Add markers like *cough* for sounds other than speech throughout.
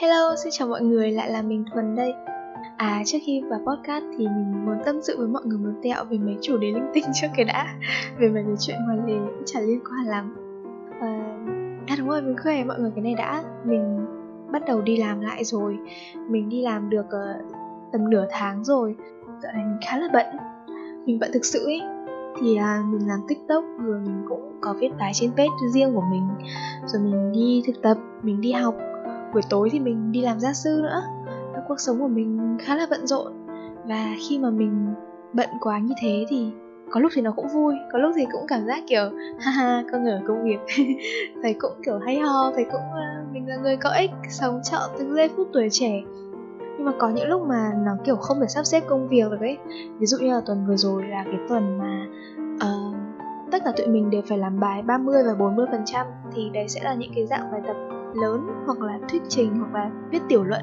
Hello, xin chào mọi người, lại là mình Thuần đây. À, trước khi vào podcast thì mình muốn tâm sự với mọi người một tẹo về mấy chủ đề linh tinh *laughs* trước cái đã Về mấy cái chuyện ngoài lề cũng chả liên quan lắm. À, à đúng rồi, mình khỏe mọi người cái này đã. Mình bắt đầu đi làm lại rồi. Mình đi làm được uh, tầm nửa tháng rồi. Dạo này mình khá là bận. Mình bận thực sự ấy thì à, mình làm tiktok rồi mình cũng có viết bài trên page riêng của mình. Rồi mình đi thực tập mình đi học buổi tối thì mình đi làm gia sư nữa. Và cuộc sống của mình khá là bận rộn. Và khi mà mình bận quá như thế thì có lúc thì nó cũng vui có lúc thì cũng cảm giác kiểu *laughs* ha ha, con người công việc *laughs* thầy cũng kiểu hay ho thầy cũng uh, mình là người có ích sống trọn từng giây phút tuổi trẻ. Nhưng mà có những lúc mà nó kiểu không thể sắp xếp công việc được ấy. Ví dụ như là tuần vừa rồi là cái tuần mà uh, tất cả tụi mình đều phải làm bài 30 và 40 phần trăm thì đấy sẽ là những cái dạng bài tập lớn hoặc là thuyết trình hoặc là viết tiểu luận.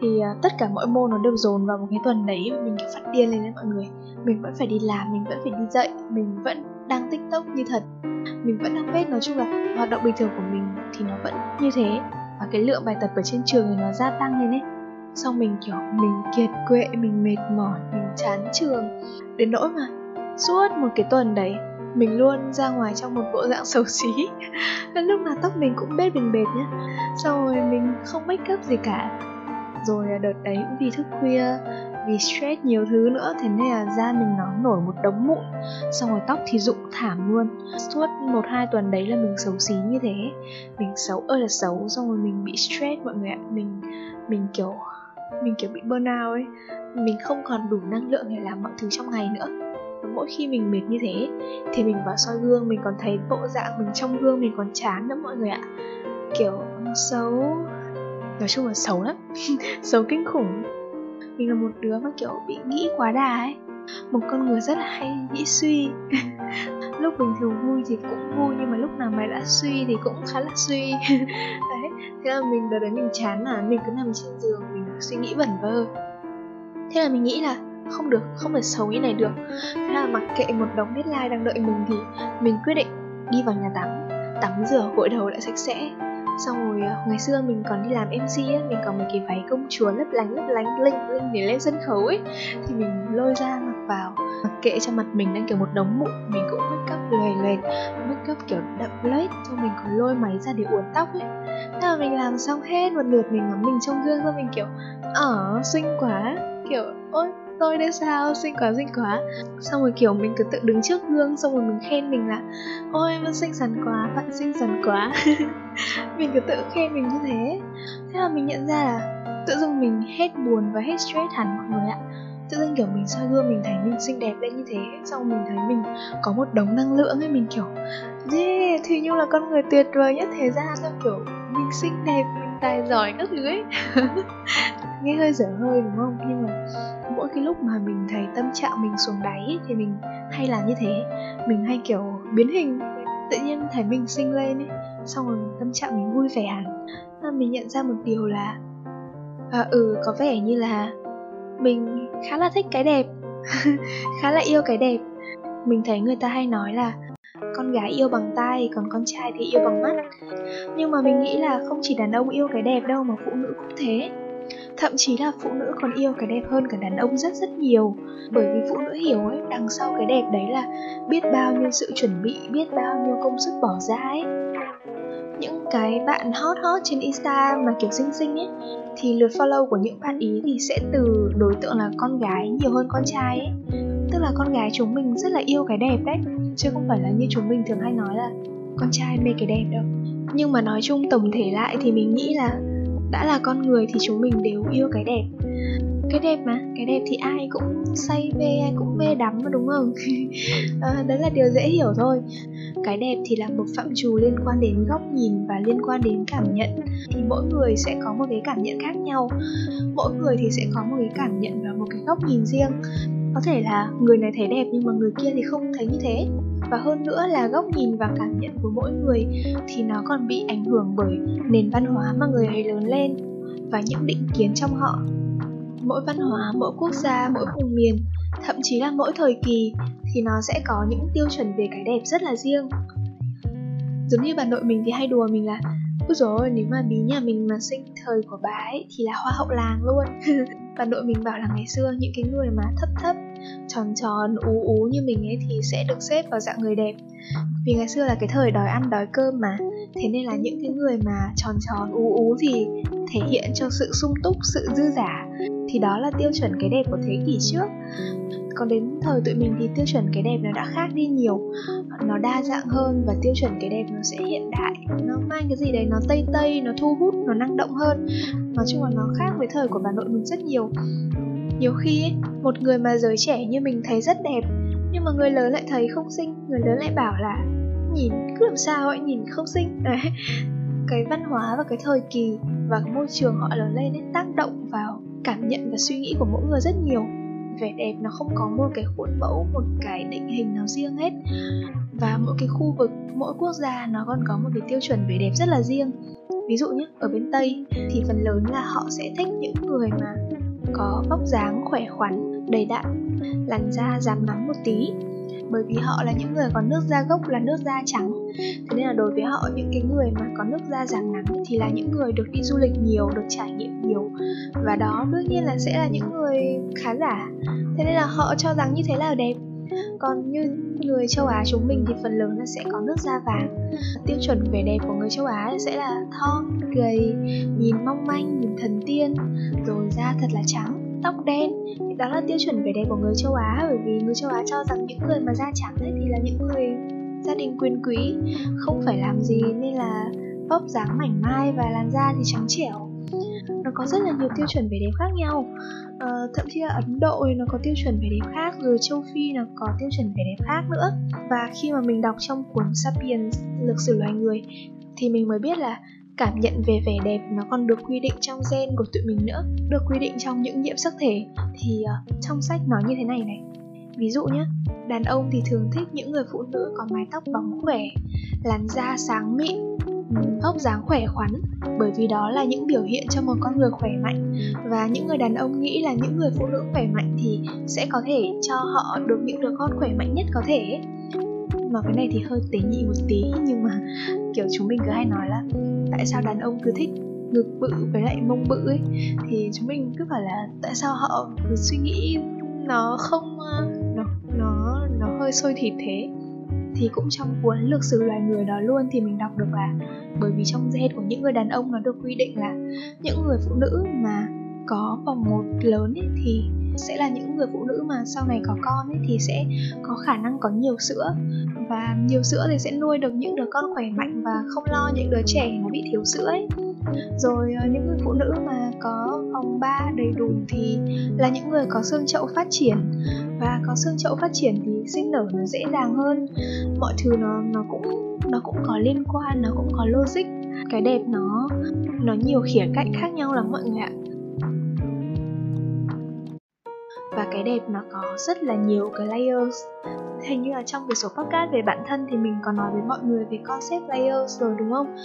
Thì uh, tất cả mọi môn nó đều dồn vào một cái tuần đấy mình kiểu phát điên lên đấy mọi người. Mình vẫn phải đi làm mình vẫn phải đi dạy mình vẫn đang tiktok như thật. Mình vẫn đang viết nói chung là hoạt động bình thường của mình thì nó vẫn như thế. Và cái lượng bài tập ở trên trường thì nó gia tăng lên ấy. Xong mình kiểu mình kiệt quệ mình mệt mỏi mình chán trường. Đến nỗi mà suốt một cái tuần đấy mình luôn ra ngoài trong một bộ dạng *laughs* xấu xí. Lúc nào tóc mình cũng bết bình bệt nhá. Xong rồi mình không make up gì cả. Rồi đợt đấy cũng vì thức khuya, Vì stress nhiều thứ nữa, Thế nên là da mình nó nổi một đống mụn. Xong rồi tóc thì rụng thảm luôn. Suốt một, hai tuần đấy là mình xấu xí như thế. Mình xấu ơi là xấu, Xong rồi mình bị stress mọi người ạ. Mình mình kiểu mình kiểu bị burnout ấy. Mình không còn đủ năng lượng để làm mọi thứ trong ngày nữa mỗi khi mình mệt như thế, thì mình vào soi gương, mình còn thấy bộ dạng mình trong gương, mình còn chán nữa mọi người ạ. Kiểu xấu, nói chung là xấu lắm, *laughs* xấu kinh khủng. Mình là một đứa mà kiểu bị nghĩ quá đà ấy. Một con người rất là hay nghĩ suy. *laughs* Lúc bình thường vui thì cũng vui, nhưng mà lúc nào mày đã suy thì cũng khá là suy. *laughs* Đấy, thế là mình đợt đấy mình chán là mình cứ nằm trên giường, mình suy nghĩ vẩn vơ. Thế là mình nghĩ là không được, không thể xấu như này được. Thế là mặc kệ một đống deadline đang đợi mình thì mình quyết định đi vào nhà tắm. Tắm rửa, gội đầu lại sạch sẽ. Xong rồi à, ngày xưa mình còn đi làm mc ấy mình còn một cái váy công chúa lấp lánh lấp lánh linh linh để lên sân khấu ấy. Thì mình lôi ra mặc vào. Mặc kệ cho mặt mình đang kiểu một đống mụn, mình cũng make up lòe loẹt make up kiểu đậm lết, xong mình còn lôi máy ra để uốn tóc ấy. Thế là mình làm xong hết một lượt, mình ngắm mình trong gương, xong mình kiểu ở xinh quá. Kiểu, ôi tôi đây sao? Xinh quá xinh quá. Xong rồi, kiểu, mình cứ tự đứng trước gương, xong rồi mình khen mình là, ôi bạn xinh xắn quá, bạn xinh xắn quá. *laughs* Mình cứ tự khen mình như thế. Thế là mình nhận ra là tự dưng mình hết buồn và hết stress hẳn mọi người ạ. Tự dưng, kiểu, mình soi gương mình thấy mình xinh đẹp lên như thế, xong mình thấy mình có một đống năng lượng ấy, mình kiểu yeah thì như là con người tuyệt vời nhất thế gian. Xong, kiểu, mình xinh đẹp, mình tài giỏi các thứ ấy. *laughs* Nghe hơi dở hơi, đúng không? Nhưng mà mỗi cái lúc mà mình thấy tâm trạng mình xuống đáy ấy, thì mình hay làm như thế. Mình hay kiểu biến hình tự nhiên thấy mình sinh lên ấy xong rồi tâm trạng mình vui vẻ hẳn. Và mình nhận ra một điều là à, ừ có vẻ như là mình khá là thích cái đẹp *laughs* khá là yêu cái đẹp. Mình thấy người ta hay nói là con gái yêu bằng tay, còn con trai thì yêu bằng mắt. Nhưng mà mình nghĩ là không chỉ đàn ông yêu cái đẹp đâu mà phụ nữ cũng thế thậm chí là phụ nữ còn yêu cái đẹp hơn cả đàn ông rất rất nhiều. Bởi vì phụ nữ hiểu ấy, đằng sau cái đẹp đấy là biết bao nhiêu sự chuẩn bị, biết bao nhiêu công sức bỏ ra ấy. Những cái bạn hot hot trên insta mà kiểu xinh xinh ấy, thì lượt follow của những bạn ý thì sẽ từ đối tượng là con gái nhiều hơn con trai ấy. Tức là con gái chúng mình rất là yêu cái đẹp đấy, chứ không phải là như chúng mình thường hay nói là con trai mê cái đẹp đâu. Nhưng mà nói chung tổng thể lại thì mình nghĩ là đã là con người thì chúng mình đều yêu cái đẹp. Cái đẹp mà cái đẹp thì ai cũng say mê ai cũng mê đắm mà đúng không? À, *laughs* đấy là điều dễ hiểu thôi. Cái đẹp thì là một phạm trù liên quan đến góc nhìn và liên quan đến cảm nhận. Thì mỗi người sẽ có một cái cảm nhận khác nhau. Mỗi người thì sẽ có một cái cảm nhận và một cái góc nhìn riêng. Có thể là người này thấy đẹp nhưng mà người kia thì không thấy như thế và hơn nữa là góc nhìn và cảm nhận của mỗi người thì nó còn bị ảnh hưởng bởi nền văn hóa mà người ấy lớn lên và những định kiến trong họ. Mỗi văn hóa mỗi quốc gia mỗi vùng miền thậm chí là mỗi thời kỳ thì nó sẽ có những tiêu chuẩn về cái đẹp rất là riêng. Giống như bà nội mình thì hay đùa mình là Úi rồi nếu mà bí nhà mình mà sinh thời của bà ấy thì là hoa hậu làng luôn. *laughs* Bà nội mình bảo là ngày xưa những cái người mà thấp thấp, tròn tròn, ú ú như mình ấy thì sẽ được xếp vào dạng người đẹp. Vì ngày xưa là cái thời đói ăn đói cơm mà Thế nên là những cái người mà tròn tròn ú ú thì thể hiện cho sự sung túc, sự dư giả Thì đó là tiêu chuẩn cái đẹp của thế kỷ trước. Còn đến thời tụi mình thì tiêu chuẩn cái đẹp nó đã khác đi nhiều. Nó đa dạng hơn và tiêu chuẩn cái đẹp nó sẽ hiện đại. Nó mang cái gì đấy nó tây tây nó thu hút nó năng động hơn. Nói chung là nó khác với thời của bà nội mình rất nhiều nhiều khi ấy, một người mà giới trẻ như mình thấy rất đẹp nhưng mà người lớn lại thấy không xinh người lớn lại bảo là nhìn cứ làm sao ấy nhìn không xinh. Đấy. Cái văn hóa và cái thời kỳ và cái môi trường họ lớn lên ấy tác động vào cảm nhận và suy nghĩ của mỗi người rất nhiều. Vẻ đẹp nó không có một cái khuôn mẫu một cái định hình nào riêng hết. Và mỗi cái khu vực mỗi quốc gia nó còn có một cái tiêu chuẩn vẻ đẹp rất là riêng. Ví dụ nhé ở bên tây thì phần lớn là họ sẽ thích những người mà có vóc dáng khỏe khoắn, đầy đặn, làn da rám nắng một tí. Bởi vì họ là những người có nước da gốc là nước da trắng. Thế nên là đối với họ, những cái người mà có nước da rám nắng thì là những người được đi du lịch nhiều, được trải nghiệm nhiều. Và đó đương nhiên là sẽ là những người khá giả. Thế nên là họ cho rằng như thế là đẹp còn như người châu Á chúng mình thì phần lớn là sẽ có nước da vàng. Tiêu chuẩn vẻ đẹp của người châu Á sẽ là thon, gầy, nhìn mong manh, nhìn thần tiên, rồi da thật là trắng, tóc đen. Đó là tiêu chuẩn vẻ đẹp của người châu Á, bởi vì người châu Á cho rằng những người mà da trắng ấy thì là những người gia đình quyền quý, không phải làm gì nên là vóc dáng mảnh mai và làn da thì trắng trẻo nó có rất là nhiều tiêu chuẩn vẻ đẹp khác nhau. À, thậm chí là ấn độ thì nó có tiêu chuẩn vẻ đẹp khác rồi châu phi nó có tiêu chuẩn vẻ đẹp khác nữa. Và khi mà mình đọc trong cuốn sapiens lịch sử loài người thì mình mới biết là cảm nhận về vẻ đẹp nó còn được quy định trong gen của tụi mình nữa được quy định trong những nhiễm sắc thể. Thì uh, trong sách nói như thế này này. Ví dụ nhé đàn ông thì thường thích những người phụ nữ có mái tóc bóng khỏe làn da sáng mịn vóc dáng khỏe khoắn, bởi vì đó là những biểu hiện cho một con người khỏe mạnh. Và những người đàn ông nghĩ là những người phụ nữ khỏe mạnh thì sẽ có thể cho họ được những đứa con khỏe mạnh nhất có thể mà cái này thì hơi tế nhị một tí, nhưng mà kiểu chúng mình cứ hay nói là tại sao đàn ông cứ thích ngực bự với lại mông bự ấy? Thì chúng mình cứ bảo là tại sao họ cứ suy nghĩ nó không ờ, nó nó nó hơi sôi thịt thế? Thì cũng trong cuốn lược sử loài người đó luôn thì mình đọc được là bởi vì trong gen của những người đàn ông nó được quy định là những người phụ nữ mà có vòng một lớn ấy thì sẽ là những người phụ nữ mà sau này có con ấy thì sẽ có khả năng có nhiều sữa. Và nhiều sữa thì sẽ nuôi được những đứa con khỏe mạnh và không lo những đứa trẻ nó bị thiếu sữa ấy. Rồi ờ, những người phụ nữ mà có vòng ba đầy đủ thì là những người có xương chậu phát triển. Và có xương chậu phát triển thì sinh nở nó dễ dàng hơn. Mọi thứ nó nó cũng nó cũng có liên quan, nó cũng có logic. Cái đẹp nó nó nhiều khía cạnh khác nhau lắm mọi người ạ. Và cái đẹp nó có rất là nhiều cái layers hình như là trong cái số podcast về bản thân thì mình có nói với mọi người về concept layers rồi, đúng không?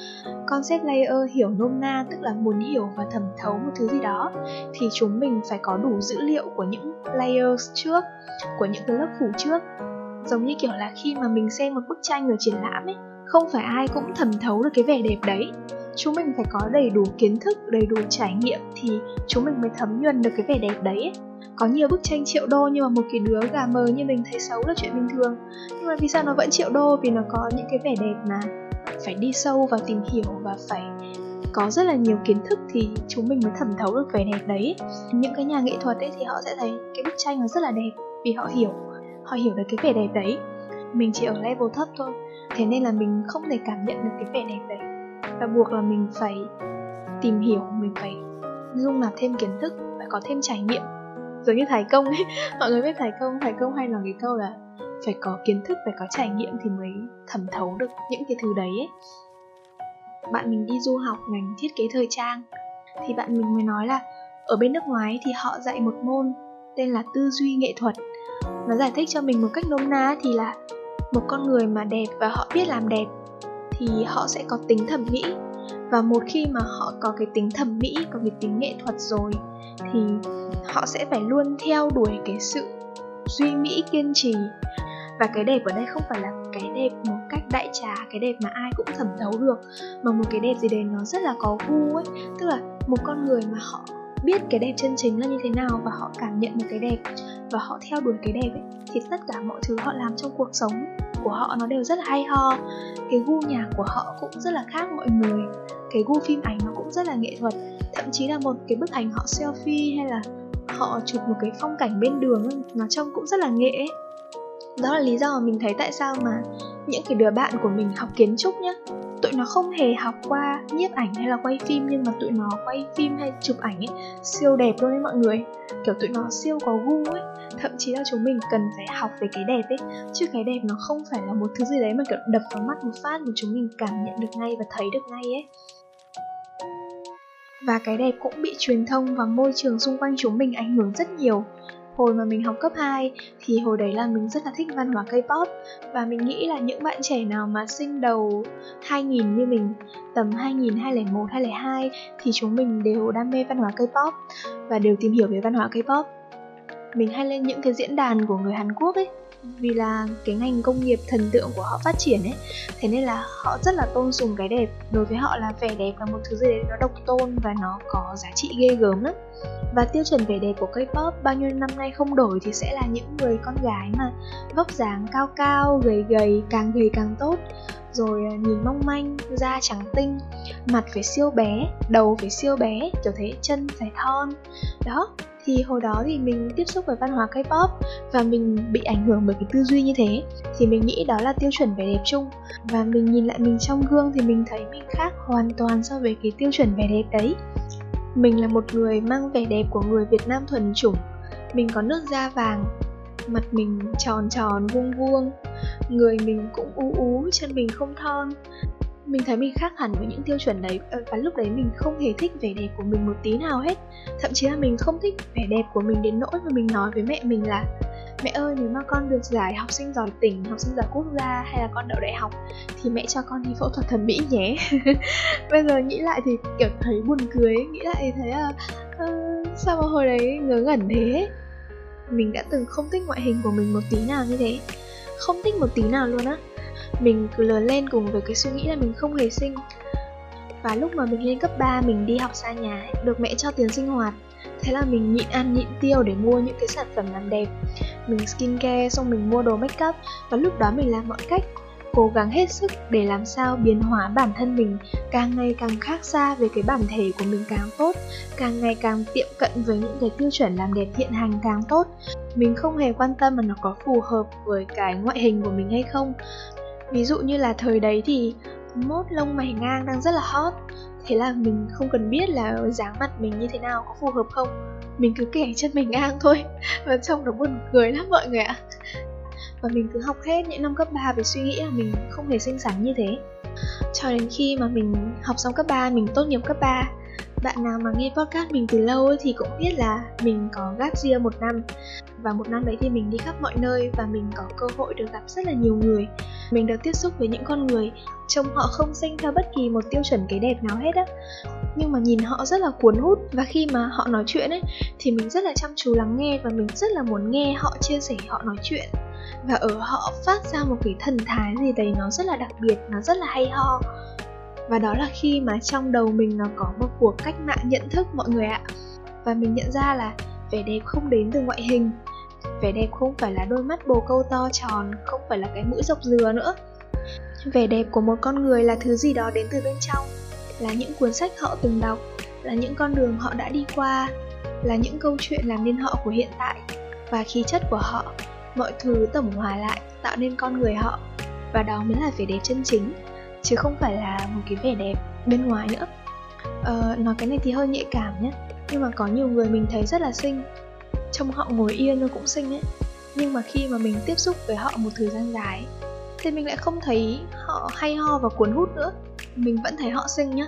Concept layer hiểu nôm na, tức là muốn hiểu và thẩm thấu một thứ gì đó, thì chúng mình phải có đủ dữ liệu của những layers trước, của những cái lớp phủ trước. Giống như kiểu là khi mà mình xem một bức tranh ở triển lãm ấy, không phải ai cũng thẩm thấu được cái vẻ đẹp đấy. Chúng mình phải có đầy đủ kiến thức, đầy đủ trải nghiệm thì chúng mình mới thấm nhuần được cái vẻ đẹp đấy ấy có nhiều bức tranh triệu đô nhưng mà một cái đứa gà mờ như mình thấy xấu là chuyện bình thường. Nhưng mà vì sao nó vẫn triệu đô? Vì nó có những cái vẻ đẹp mà. Phải đi sâu vào tìm hiểu và phải có rất là nhiều kiến thức thì chúng mình mới thẩm thấu được vẻ đẹp đấy. Những cái nhà nghệ thuật ấy thì họ sẽ thấy cái bức tranh nó rất là đẹp vì họ hiểu họ hiểu được cái vẻ đẹp đấy. Mình chỉ ở level thấp thôi, thế nên là mình không thể cảm nhận được cái vẻ đẹp đấy. Và buộc là mình phải tìm hiểu, mình phải dung nạp thêm kiến thức phải có thêm trải nghiệm giống như thái công ấy. *laughs* Mọi người biết thái công thái công hay nói cái câu là phải có kiến thức, phải có trải nghiệm thì mới thẩm thấu được những cái thứ đấy ấy. Bạn mình đi du học ngành thiết kế thời trang, thì bạn mình mới nói là ở bên nước ngoài thì họ dạy một môn tên là tư duy nghệ thuật. Nó giải thích cho mình một cách nôm na thì là một con người mà đẹp và họ biết làm đẹp thì họ sẽ có tính thẩm mỹ và một khi mà họ có cái tính thẩm mỹ, có cái tính nghệ thuật rồi, thì họ sẽ phải luôn theo đuổi cái sự duy mỹ kiên trì. Và cái đẹp ở đây không phải là cái đẹp một cách đại trà, cái đẹp mà ai cũng thẩm thấu được, mà một cái đẹp gì đấy nó rất là có gu ấy. Tức là một con người mà họ biết cái đẹp chân chính là như thế nào và họ cảm nhận được cái đẹp và họ theo đuổi cái đẹp ấy, thì tất cả mọi thứ họ làm trong cuộc sống của họ nó đều rất là hay ho. Cái gu nhạc của họ cũng rất là khác mọi người. Cái gu phim ảnh nó cũng rất là nghệ thuật. Thậm chí là một cái bức ảnh họ selfie hay là họ chụp một cái phong cảnh bên đường nó trông cũng rất là nghệ ấy. đó là lý do mà mình thấy tại sao mà những cái đứa bạn của mình học kiến trúc nhá tụi nó không hề học qua nhiếp ảnh hay là quay phim, nhưng mà tụi nó quay phim hay chụp ảnh ấy, siêu đẹp luôn đấy mọi người. Kiểu tụi nó siêu có gu ấy. Thậm chí là chúng mình cần phải học về cái đẹp ấy. Chứ cái đẹp nó không phải là một thứ gì đấy mà, kiểu, đập vào mắt một phát mà chúng mình cảm nhận được ngay và thấy được ngay ấy. Và cái đẹp cũng bị truyền thông và môi trường xung quanh chúng mình ảnh hưởng rất nhiều. Hồi mà mình học cấp 2 thì hồi đấy là mình rất là thích văn hóa K-pop và mình nghĩ là những bạn trẻ nào mà sinh đầu 2000 như mình tầm 2000, 2001, 2002 thì chúng mình đều đam mê văn hóa K-pop và đều tìm hiểu về văn hóa K-pop. Mình hay lên những cái diễn đàn của người Hàn Quốc ấy. Vì là cái ngành công nghiệp thần tượng của họ phát triển ấy thế nên là họ rất là tôn sùng cái đẹp. Đối với họ là vẻ đẹp là một thứ gì đấy nó độc tôn và nó có giá trị ghê gớm lắm. Và tiêu chuẩn vẻ đẹp của K-pop bao nhiêu năm nay không đổi thì sẽ là những người con gái mà vóc dáng cao cao, gầy gầy, càng gầy càng tốt rồi à, nhìn mong manh, da trắng tinh, mặt phải siêu bé, đầu phải siêu bé, kiểu thế chân phải thon. Đó, thì hồi đó thì mình tiếp xúc với văn hóa K-pop và mình bị ảnh hưởng bởi cái tư duy như thế thì mình nghĩ đó là tiêu chuẩn vẻ đẹp chung. Và mình nhìn lại mình trong gương thì mình thấy mình khác hoàn toàn so với cái tiêu chuẩn vẻ đẹp đấy. Mình là một người mang vẻ đẹp của người Việt Nam thuần chủng. Mình có nước da vàng mặt mình tròn tròn vuông vuông người mình cũng ú ú chân mình không thon. Mình thấy mình khác hẳn với những tiêu chuẩn đấy ờ, và lúc đấy mình không hề thích vẻ đẹp của mình một tí nào hết. Thậm chí là mình không thích vẻ đẹp của mình đến nỗi mà mình nói với mẹ mình là mẹ ơi nếu mà con được giải học sinh giỏi tỉnh học sinh giỏi quốc gia hay là con đậu đại học thì mẹ cho con đi phẫu thuật thẩm mỹ nhé. *laughs* Bây giờ nghĩ lại thì kiểu thấy buồn cười nghĩ lại thì thấy là uh, sao mà hồi đấy ngớ ngẩn thế? Mình đã từng không thích ngoại hình của mình một tí nào như thế không thích một tí nào luôn á. Mình cứ lớn lên cùng với cái suy nghĩ là mình không hề xinh. Và lúc mà mình lên cấp 3 mình đi học xa nhà, được mẹ cho tiền sinh hoạt. Thế là mình nhịn ăn, nhịn tiêu để mua những cái sản phẩm làm đẹp. Mình skincare, xong mình mua đồ make up. Và lúc đó mình làm mọi cách cố gắng hết sức để làm sao biến hóa bản thân mình càng ngày càng khác xa về cái bản thể của mình càng tốt, càng ngày càng tiệm cận với những cái tiêu chuẩn làm đẹp hiện hành càng tốt. Mình không hề quan tâm mà nó có phù hợp với cái ngoại hình của mình hay không. Ví dụ như là thời đấy thì mốt lông mày ngang đang rất là hot, thế là mình không cần biết là dáng mặt mình như thế nào, có phù hợp không. Mình cứ kẻ chân mình ngang thôi, *laughs* và trông nó buồn cười lắm mọi người ạ và mình cứ học hết những năm cấp 3 với suy nghĩ là mình không hề xinh xắn như thế. Cho đến khi mà mình học xong cấp 3 mình tốt nghiệp cấp 3 bạn nào mà nghe podcast mình từ lâu ấy thì cũng biết là mình có gap year một năm. Và một năm đấy thì mình đi khắp mọi nơi và mình có cơ hội được gặp rất là nhiều người. Mình được tiếp xúc với những con người trông họ không sinh theo bất kỳ một tiêu chuẩn cái đẹp nào hết á. Nhưng mà nhìn họ rất là cuốn hút và khi mà họ nói chuyện ấy, thì mình rất là chăm chú lắng nghe và mình rất là muốn nghe họ chia sẻ họ nói chuyện và ở họ phát ra một cái thần thái gì đấy nó rất là đặc biệt, nó rất là hay ho. Và đó là khi mà trong đầu mình nó có một cuộc cách mạng nhận thức mọi người ạ. Và mình nhận ra là vẻ đẹp không đến từ ngoại hình. Vẻ đẹp không phải là đôi mắt bồ câu to tròn, không phải là cái mũi dọc dừa nữa. Vẻ đẹp của một con người là thứ gì đó đến từ bên trong, là những cuốn sách họ từng đọc, là những con đường họ đã đi qua, là những câu chuyện làm nên họ của hiện tại. Và khí chất của họ mọi thứ tổng hòa lại tạo nên con người họ. Và đó mới là vẻ đẹp chân chính chứ không phải là một cái vẻ đẹp bên ngoài nữa. Ờ, nói cái này thì hơi nhạy cảm nhé nhưng mà có nhiều người mình thấy rất là xinh. Trông họ ngồi yên nó cũng xinh ấy nhưng mà khi mà mình tiếp xúc với họ một thời gian dài thì mình lại không thấy họ hay ho và cuốn hút nữa. Mình vẫn thấy họ xinh nhá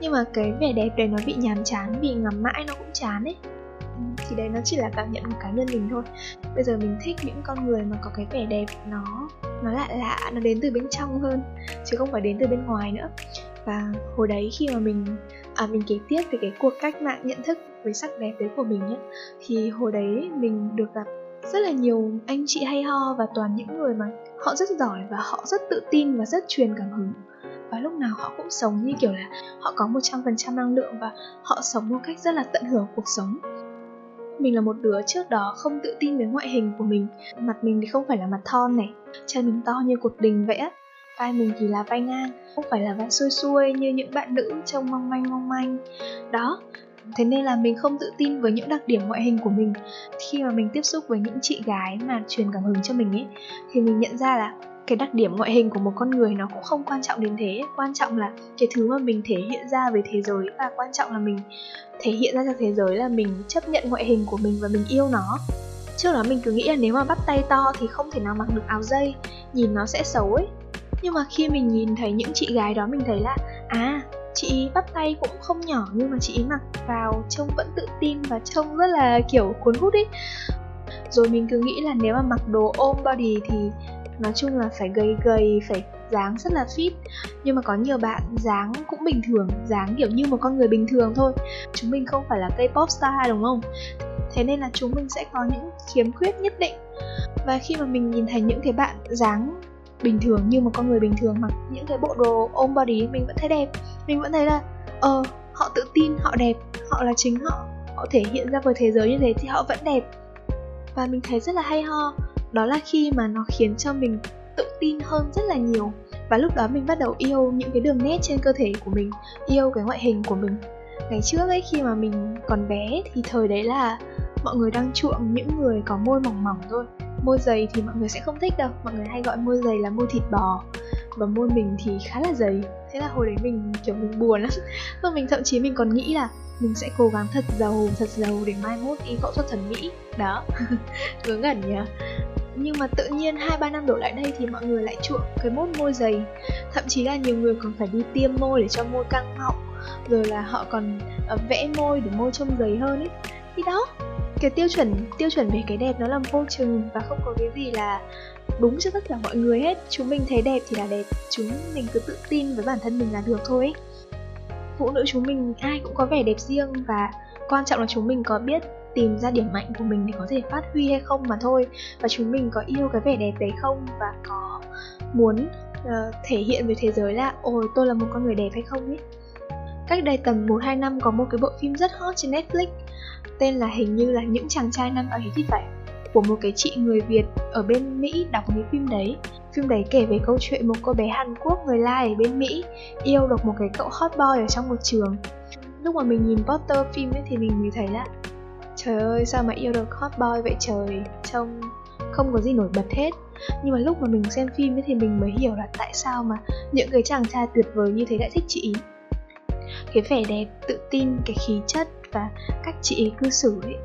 nhưng mà cái vẻ đẹp đấy nó bị nhàm chán vì ngắm mãi nó cũng chán ấy thì đấy, nó chỉ là cảm nhận của cá nhân mình thôi. Bây giờ mình thích những con người mà có cái vẻ đẹp nó nó lạ lạ, nó đến từ bên trong hơn, chứ không phải đến từ bên ngoài nữa. Và hồi đấy khi mà mình à mình kể tiếp về cái cuộc cách mạng nhận thức với sắc đẹp đấy của mình nhé thì hồi đấy mình được gặp rất là nhiều anh chị hay ho và toàn những người mà họ rất giỏi và họ rất tự tin và rất truyền cảm hứng. Và lúc nào họ cũng sống như kiểu là họ có 100% năng lượng và họ sống một cách rất là tận hưởng cuộc sống mình là một đứa trước đó không tự tin với ngoại hình của mình. Mặt mình thì không phải là mặt thon này, chân mình to như cột đình vậy á. Vai mình thì là vai ngang, không phải là vai xuôi xuôi như những bạn nữ trông mong manh mong manh. Đó, thế nên là mình không tự tin với những đặc điểm ngoại hình của mình. Khi mà mình tiếp xúc với những chị gái mà truyền cảm hứng cho mình ấy, thì mình nhận ra là cái đặc điểm ngoại hình của một con người nó cũng không quan trọng đến thế. Quan trọng là cái thứ mà mình thể hiện ra với thế giới và quan trọng là mình thể hiện ra cho thế giới là mình chấp nhận ngoại hình của mình và mình yêu nó. Trước đó mình cứ nghĩ là nếu mà bắt tay to thì không thể nào mặc được áo dây, nhìn nó sẽ xấu ấy. Nhưng mà khi mình nhìn thấy những chị gái đó mình thấy là à chị bắt tay cũng không nhỏ nhưng mà chị mặc vào trông vẫn tự tin và trông rất là kiểu cuốn hút ấy. Rồi mình cứ nghĩ là nếu mà mặc đồ ôm body thì nói chung là phải gầy gầy, phải dáng rất là fit. Nhưng mà có nhiều bạn dáng cũng bình thường, dáng kiểu như một con người bình thường thôi. Chúng mình không phải là cây pop star đúng không? Thế nên là chúng mình sẽ có những khiếm khuyết nhất định. Và khi mà mình nhìn thấy những cái bạn dáng bình thường như một con người bình thường mặc những cái bộ đồ ôm body, mình vẫn thấy đẹp. Mình vẫn thấy là ờ họ tự tin, họ đẹp, họ là chính họ. Họ thể hiện ra với thế giới như thế thì họ vẫn đẹp. Và mình thấy rất là hay ho đó là khi mà nó khiến cho mình tự tin hơn rất là nhiều. Và lúc đó mình bắt đầu yêu những cái đường nét trên cơ thể của mình, yêu cái ngoại hình của mình. Ngày trước ấy, khi mà mình còn bé thì thời đấy là mọi người đang chuộng những người có môi mỏng mỏng thôi. Môi dày thì mọi người sẽ không thích đâu. Mọi người hay gọi môi dày là môi thịt bò. Và môi mình thì khá là dày thế là hồi đấy mình, kiểu, mình buồn lắm. *laughs* Và mình thậm chí mình còn nghĩ là mình sẽ cố gắng thật giàu thật giàu để mai mốt đi phẫu thuật thẩm mỹ. Đó. *laughs* Ngớ ngẩn nhỉ? Nhưng mà tự nhiên hai ba năm đổ lại đây thì mọi người lại chuộng cái mốt môi dày. Thậm chí là nhiều người còn phải đi tiêm môi để cho môi căng mọng rồi là họ còn uh, vẽ môi để môi trông dày hơn ấy. Thì đó cái tiêu chuẩn tiêu chuẩn về cái đẹp nó là vô chừng và không có cái gì là đúng cho tất cả mọi người hết. Chúng mình thấy đẹp thì là đẹp. Chúng mình cứ tự tin với bản thân mình là được thôi ấy. phụ nữ chúng mình ai cũng có vẻ đẹp riêng và quan trọng là chúng mình có biết tìm ra điểm mạnh của mình để có thể phát huy hay không mà thôi. Và chúng mình có yêu cái vẻ đẹp đấy không? Và có muốn uh, thể hiện với thế giới là ôi tôi là một con người đẹp hay không ấy? Cách đây tầm 1-2 năm có một cái bộ phim rất hot trên Netflix tên là hình như là những chàng trai năm ấy thì phải của một cái chị người Việt ở bên Mỹ đọc cái phim đấy. Phim đấy kể về câu chuyện một cô bé Hàn Quốc người Lai ở bên Mỹ yêu được một cái cậu hot boy ở trong một trường. Lúc mà mình nhìn poster phim ấy thì mình mới thấy là Trời ơi sao mà yêu được hot boy vậy trời? Trông không có gì nổi bật hết. Nhưng mà lúc mà mình xem phim ấy thì mình mới hiểu là tại sao mà những cái chàng trai tuyệt vời như thế lại thích chị ý. Cái vẻ đẹp, tự tin, cái khí chất và cách chị ý cư xử ấy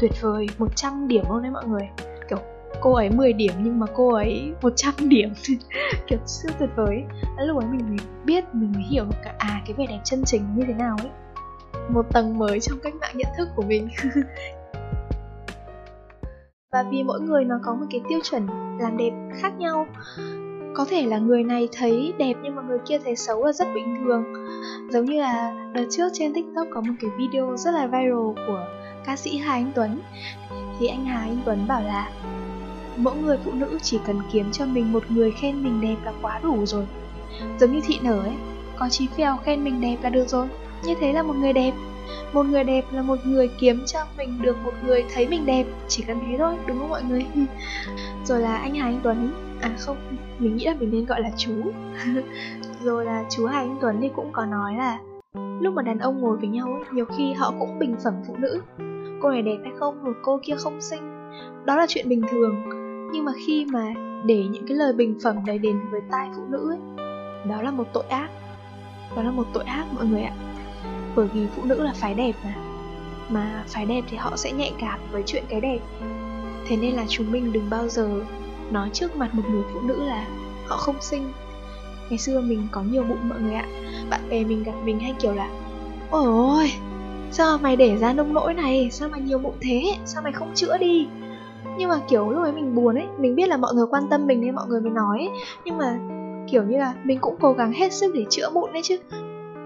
tuyệt vời 100 điểm luôn đấy mọi người. Kiểu cô ấy 10 điểm nhưng mà cô ấy 100 *laughs* điểm. Kiểu siêu tuyệt vời ấy. lúc ấy mình mới biết mình mới hiểu cả à cái vẻ đẹp chân chính như thế nào ấy một tầng mới trong cách mạng nhận thức của mình. *laughs* Và vì mỗi người nó có một cái tiêu chuẩn làm đẹp khác nhau. Có thể là người này thấy đẹp nhưng mà người kia thấy xấu là rất bình thường. Giống như là đợt trước trên tiktok có một cái video rất là viral của ca sĩ Hà Anh Tuấn. Thì anh Hà Anh Tuấn bảo là, mỗi người phụ nữ chỉ cần kiếm cho mình một người khen mình đẹp là quá đủ rồi. Giống như thị nở ấy, có chí phèo khen mình đẹp là được rồi? Như thế là một người đẹp. Một người đẹp là một người kiếm cho mình được một người thấy mình đẹp. Chỉ cần thế thôi đúng không mọi người? *laughs* Rồi là anh Hà Anh Tuấn. À không mình nghĩ là mình nên gọi là chú. *laughs* Rồi là chú Hà Anh Tuấn thì cũng có nói là lúc mà đàn ông ngồi với nhau ấy, nhiều khi họ cũng bình phẩm phụ nữ. Cô này đẹp hay không rồi cô kia không xinh. Đó là chuyện bình thường. Nhưng mà khi mà để những cái lời bình phẩm đấy đến với tai phụ nữ ấy đó là một tội ác. Đó là một tội ác mọi người ạ bởi vì phụ nữ là phái đẹp mà. Mà phái đẹp thì họ sẽ nhạy cảm với chuyện cái đẹp. Thế nên là chúng mình đừng bao giờ nói trước mặt một người phụ nữ là họ không xinh. Ngày xưa mình có nhiều bụng mọi người ạ. Bạn bè mình gặp mình hay kiểu là, ôi ôi sao mày để ra nông nỗi này? Sao mày nhiều bụng thế? Sao mày không chữa đi? Nhưng mà kiểu lúc ấy mình buồn ấy, mình biết là mọi người quan tâm mình nên mọi người mới nói ấy. nhưng mà kiểu như là mình cũng cố gắng hết sức để chữa bụng đấy chứ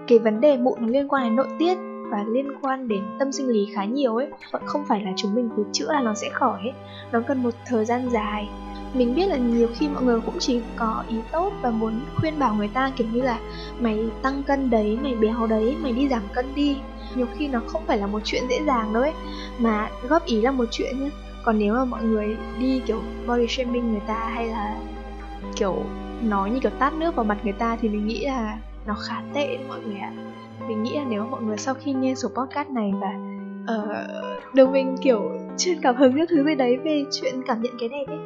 cái vấn đề mụn nó liên quan đến nội tiết và liên quan đến tâm sinh lý khá nhiều ấy vẫn không phải là chúng mình cứ chữa là nó sẽ khỏi ấy. Nó cần một thời gian dài. Mình biết là nhiều khi mọi người cũng chỉ có ý tốt và muốn khuyên bảo người ta, kiểu như là, mày tăng cân đấy, mày béo đấy, mày đi giảm cân đi. Nhiều khi nó không phải là một chuyện dễ dàng đâu ấy, mà góp ý là một chuyện nhé còn nếu mà mọi người đi, kiểu, body shaming người ta hay là, kiểu, nói như kiểu tát nước vào mặt người ta thì mình nghĩ là nó khá tệ đấy mọi người ạ. Mình nghĩ là nếu mọi người sau khi nghe số podcast này và uh, ờ, được mình kiểu chuyên cảm hứng những thứ gì đấy về chuyện cảm nhận cái đẹp ấy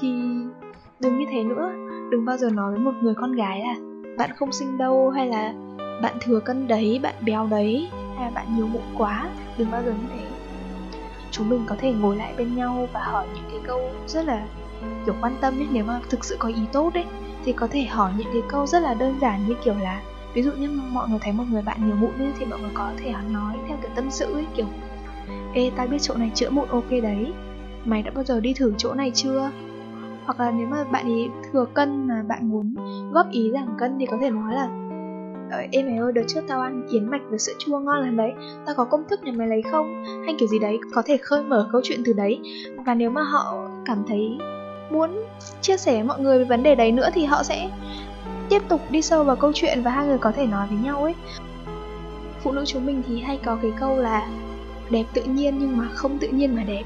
thì đừng như thế nữa. Đừng bao giờ nói với một người con gái là bạn không xinh đâu hay là bạn thừa cân đấy bạn béo đấy hay là bạn nhiều mụn quá. Đừng bao giờ như thế. Chúng mình có thể ngồi lại bên nhau và hỏi những cái câu rất là kiểu quan tâm ấy nếu mà thực sự có ý tốt đấy thì có thể hỏi những cái câu rất là đơn giản như kiểu là ví dụ như mọi người thấy một người bạn nhiều mụn ấy, thì mọi người có thể nói theo kiểu tâm sự ấy kiểu ê ta biết chỗ này chữa mụn ok đấy mày đã bao giờ đi thử chỗ này chưa? Hoặc là nếu mà bạn ý thừa cân mà bạn muốn góp ý giảm cân thì có thể nói là Ờ, em mày ơi đợt trước tao ăn yến mạch với sữa chua ngon lắm đấy tao có công thức nhà mày lấy không? Hay kiểu gì đấy có thể khơi mở câu chuyện từ đấy. Và nếu mà họ cảm thấy muốn chia sẻ với mọi người về vấn đề đấy nữa thì họ sẽ tiếp tục đi sâu vào câu chuyện và hai người có thể nói với nhau ấy. Phụ nữ chúng mình thì hay có cái câu là đẹp tự nhiên nhưng mà không tự nhiên mà đẹp.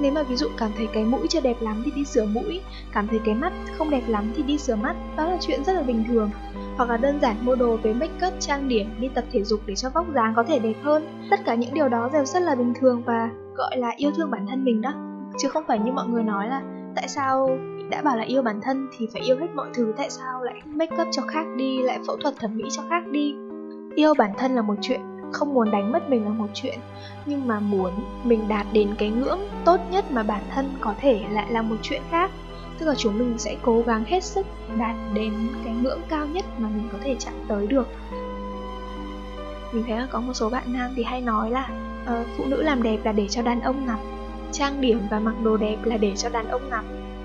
Nếu mà ví dụ cảm thấy cái mũi chưa đẹp lắm thì đi sửa mũi, cảm thấy cái mắt không đẹp lắm thì đi sửa mắt. Đó là chuyện rất là bình thường. Hoặc là đơn giản mua đồ về make up trang điểm, đi tập thể dục để cho vóc dáng có thể đẹp hơn. Tất cả những điều đó đều rất là bình thường và, gọi là, yêu thương bản thân mình đó. Chứ không phải như mọi người nói là tại sao đã bảo là yêu bản thân thì phải yêu hết mọi thứ? Tại sao lại make up cho khác đi lại phẫu thuật thẩm mỹ cho khác đi? Yêu bản thân là một chuyện không muốn đánh mất mình là một chuyện. Nhưng mà muốn mình đạt đến cái ngưỡng tốt nhất mà bản thân có thể lại là một chuyện khác. Tức là chúng mình sẽ cố gắng hết sức đạt đến cái ngưỡng cao nhất mà mình có thể chạm tới được. Mình thấy là có một số bạn nam thì hay nói là uh, phụ nữ làm đẹp là để cho đàn ông ngắm trang điểm và mặc đồ đẹp là để cho đàn ông ngắm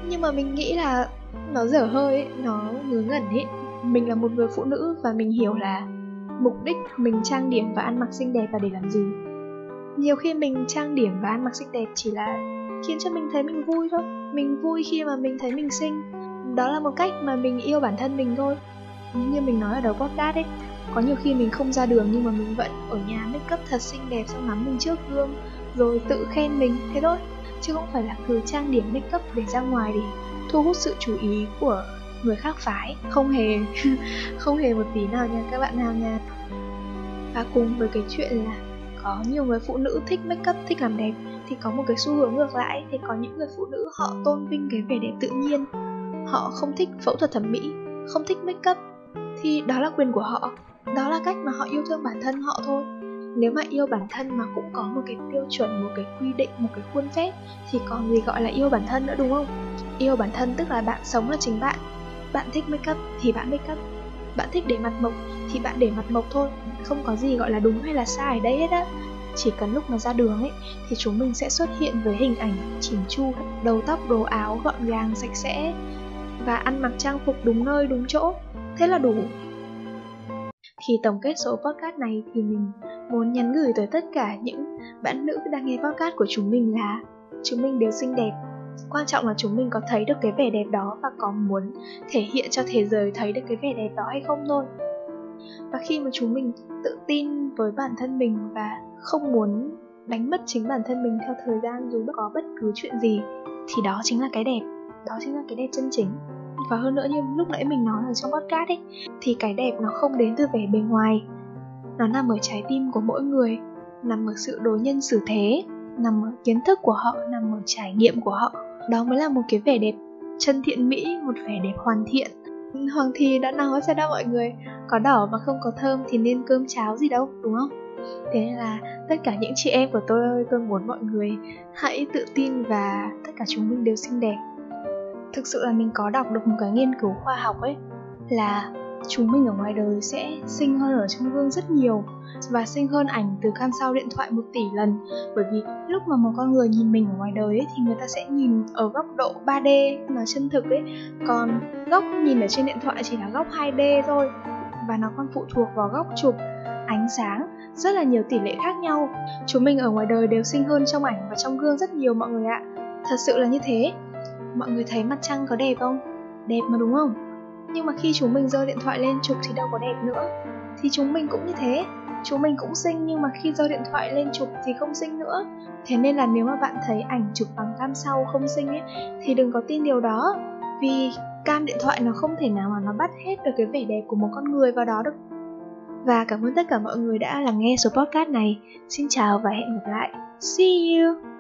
nhưng mà mình nghĩ là nó dở hơi ấy, nó ngớ ngẩn ấy. Mình là một người phụ nữ và mình hiểu là mục đích mình trang điểm và ăn mặc xinh đẹp là để làm gì. Nhiều khi mình trang điểm và ăn mặc xinh đẹp chỉ là khiến cho mình thấy mình vui thôi. Mình vui khi mà mình thấy mình xinh. Đó là một cách mà mình yêu bản thân mình thôi. Như mình nói ở đầu podcast ấy có nhiều khi mình không ra đường nhưng mà mình vẫn ở nhà make up thật xinh đẹp xong ngắm mình trước gương rồi tự khen mình, thế thôi. Chứ không phải là cứ trang điểm make up để ra ngoài để thu hút sự chú ý của người khác phái. Không hề *laughs* không hề một tí nào nha các bạn nào nha. Và cùng với cái chuyện là có nhiều người phụ nữ thích make up, thích làm đẹp, thì có một cái xu hướng ngược lại. Thì có những người phụ nữ họ tôn vinh cái vẻ đẹp tự nhiên. Họ không thích phẫu thuật thẩm mỹ, không thích make up. Thì đó là quyền của họ. Đó là cách mà họ yêu thương bản thân họ thôi nếu mà yêu bản thân mà cũng có một cái tiêu chuẩn, một cái quy định, một cái khuôn phép, thì còn gì gọi là yêu bản thân nữa, đúng không? Yêu bản thân tức là bạn sống là chính bạn. Bạn thích make up thì bạn make up. Bạn thích để mặt mộc thì bạn để mặt mộc thôi. Không có gì gọi là đúng hay là sai ở đây hết á. Chỉ cần lúc mà ra đường ấy, thì chúng mình sẽ xuất hiện với hình ảnh chỉn chu, đầu tóc, đồ áo gọn gàng, sạch sẽ và ăn mặc trang phục đúng nơi, đúng chỗ. Thế là đủ khi tổng kết số podcast này thì mình muốn nhắn gửi tới tất cả những bạn nữ đang nghe podcast của chúng mình là chúng mình đều xinh đẹp. Quan trọng là chúng mình có thấy được cái vẻ đẹp đó và có muốn thể hiện cho thế giới thấy được cái vẻ đẹp đó hay không thôi. Và khi mà chúng mình tự tin với bản thân mình và không muốn đánh mất chính bản thân mình theo thời gian dù có bất cứ chuyện gì, thì đó chính là cái đẹp. Đó chính là cái đẹp chân chính và hơn nữa như lúc nãy mình nói ở trong podcast ấy, thì cái đẹp nó không đến từ vẻ bề ngoài. Nó nằm ở trái tim của mỗi người, nằm ở sự đối nhân xử thế, nằm ở kiến thức của họ, nằm ở trải nghiệm của họ. Đó mới là một cái vẻ đẹp chân thiện mỹ, một vẻ đẹp hoàn thiện. Hoàng thì đã nói ra đó mọi người, có đỏ mà không có thơm thì nên cơm cháo gì đâu, đúng không? Thế nên là tất cả những chị em của tôi ơi tôi muốn mọi người hãy tự tin và tất cả chúng mình đều xinh đẹp thực sự là mình có đọc được một cái nghiên cứu khoa học ấy là chúng mình ở ngoài đời sẽ xinh hơn ở trong gương rất nhiều và xinh hơn ảnh từ cam sao điện thoại một tỷ lần bởi vì lúc mà một con người nhìn mình ở ngoài đời ấy, thì người ta sẽ nhìn ở góc độ 3D mà chân thực ấy còn góc nhìn ở trên điện thoại chỉ là góc 2D thôi và nó còn phụ thuộc vào góc chụp ánh sáng rất là nhiều tỷ lệ khác nhau. Chúng mình ở ngoài đời đều xinh hơn trong ảnh và trong gương rất nhiều mọi người ạ. Thật sự là như thế. Mọi người thấy mặt trăng có đẹp không? Đẹp mà đúng không? Nhưng mà khi chúng mình giơ điện thoại lên chụp thì đâu có đẹp nữa. Thì chúng mình cũng như thế. Chúng mình cũng xinh nhưng mà khi giơ điện thoại lên chụp thì không xinh nữa. Thế nên là nếu mà bạn thấy ảnh chụp bằng cam sau không xinh ấy, thì đừng có tin điều đó. Vì cam điện thoại nó không thể nào mà nó bắt hết được cái vẻ đẹp của một con người vào đó được và cảm ơn tất cả mọi người đã lắng nghe số podcast này. Xin chào và hẹn gặp lại. See you!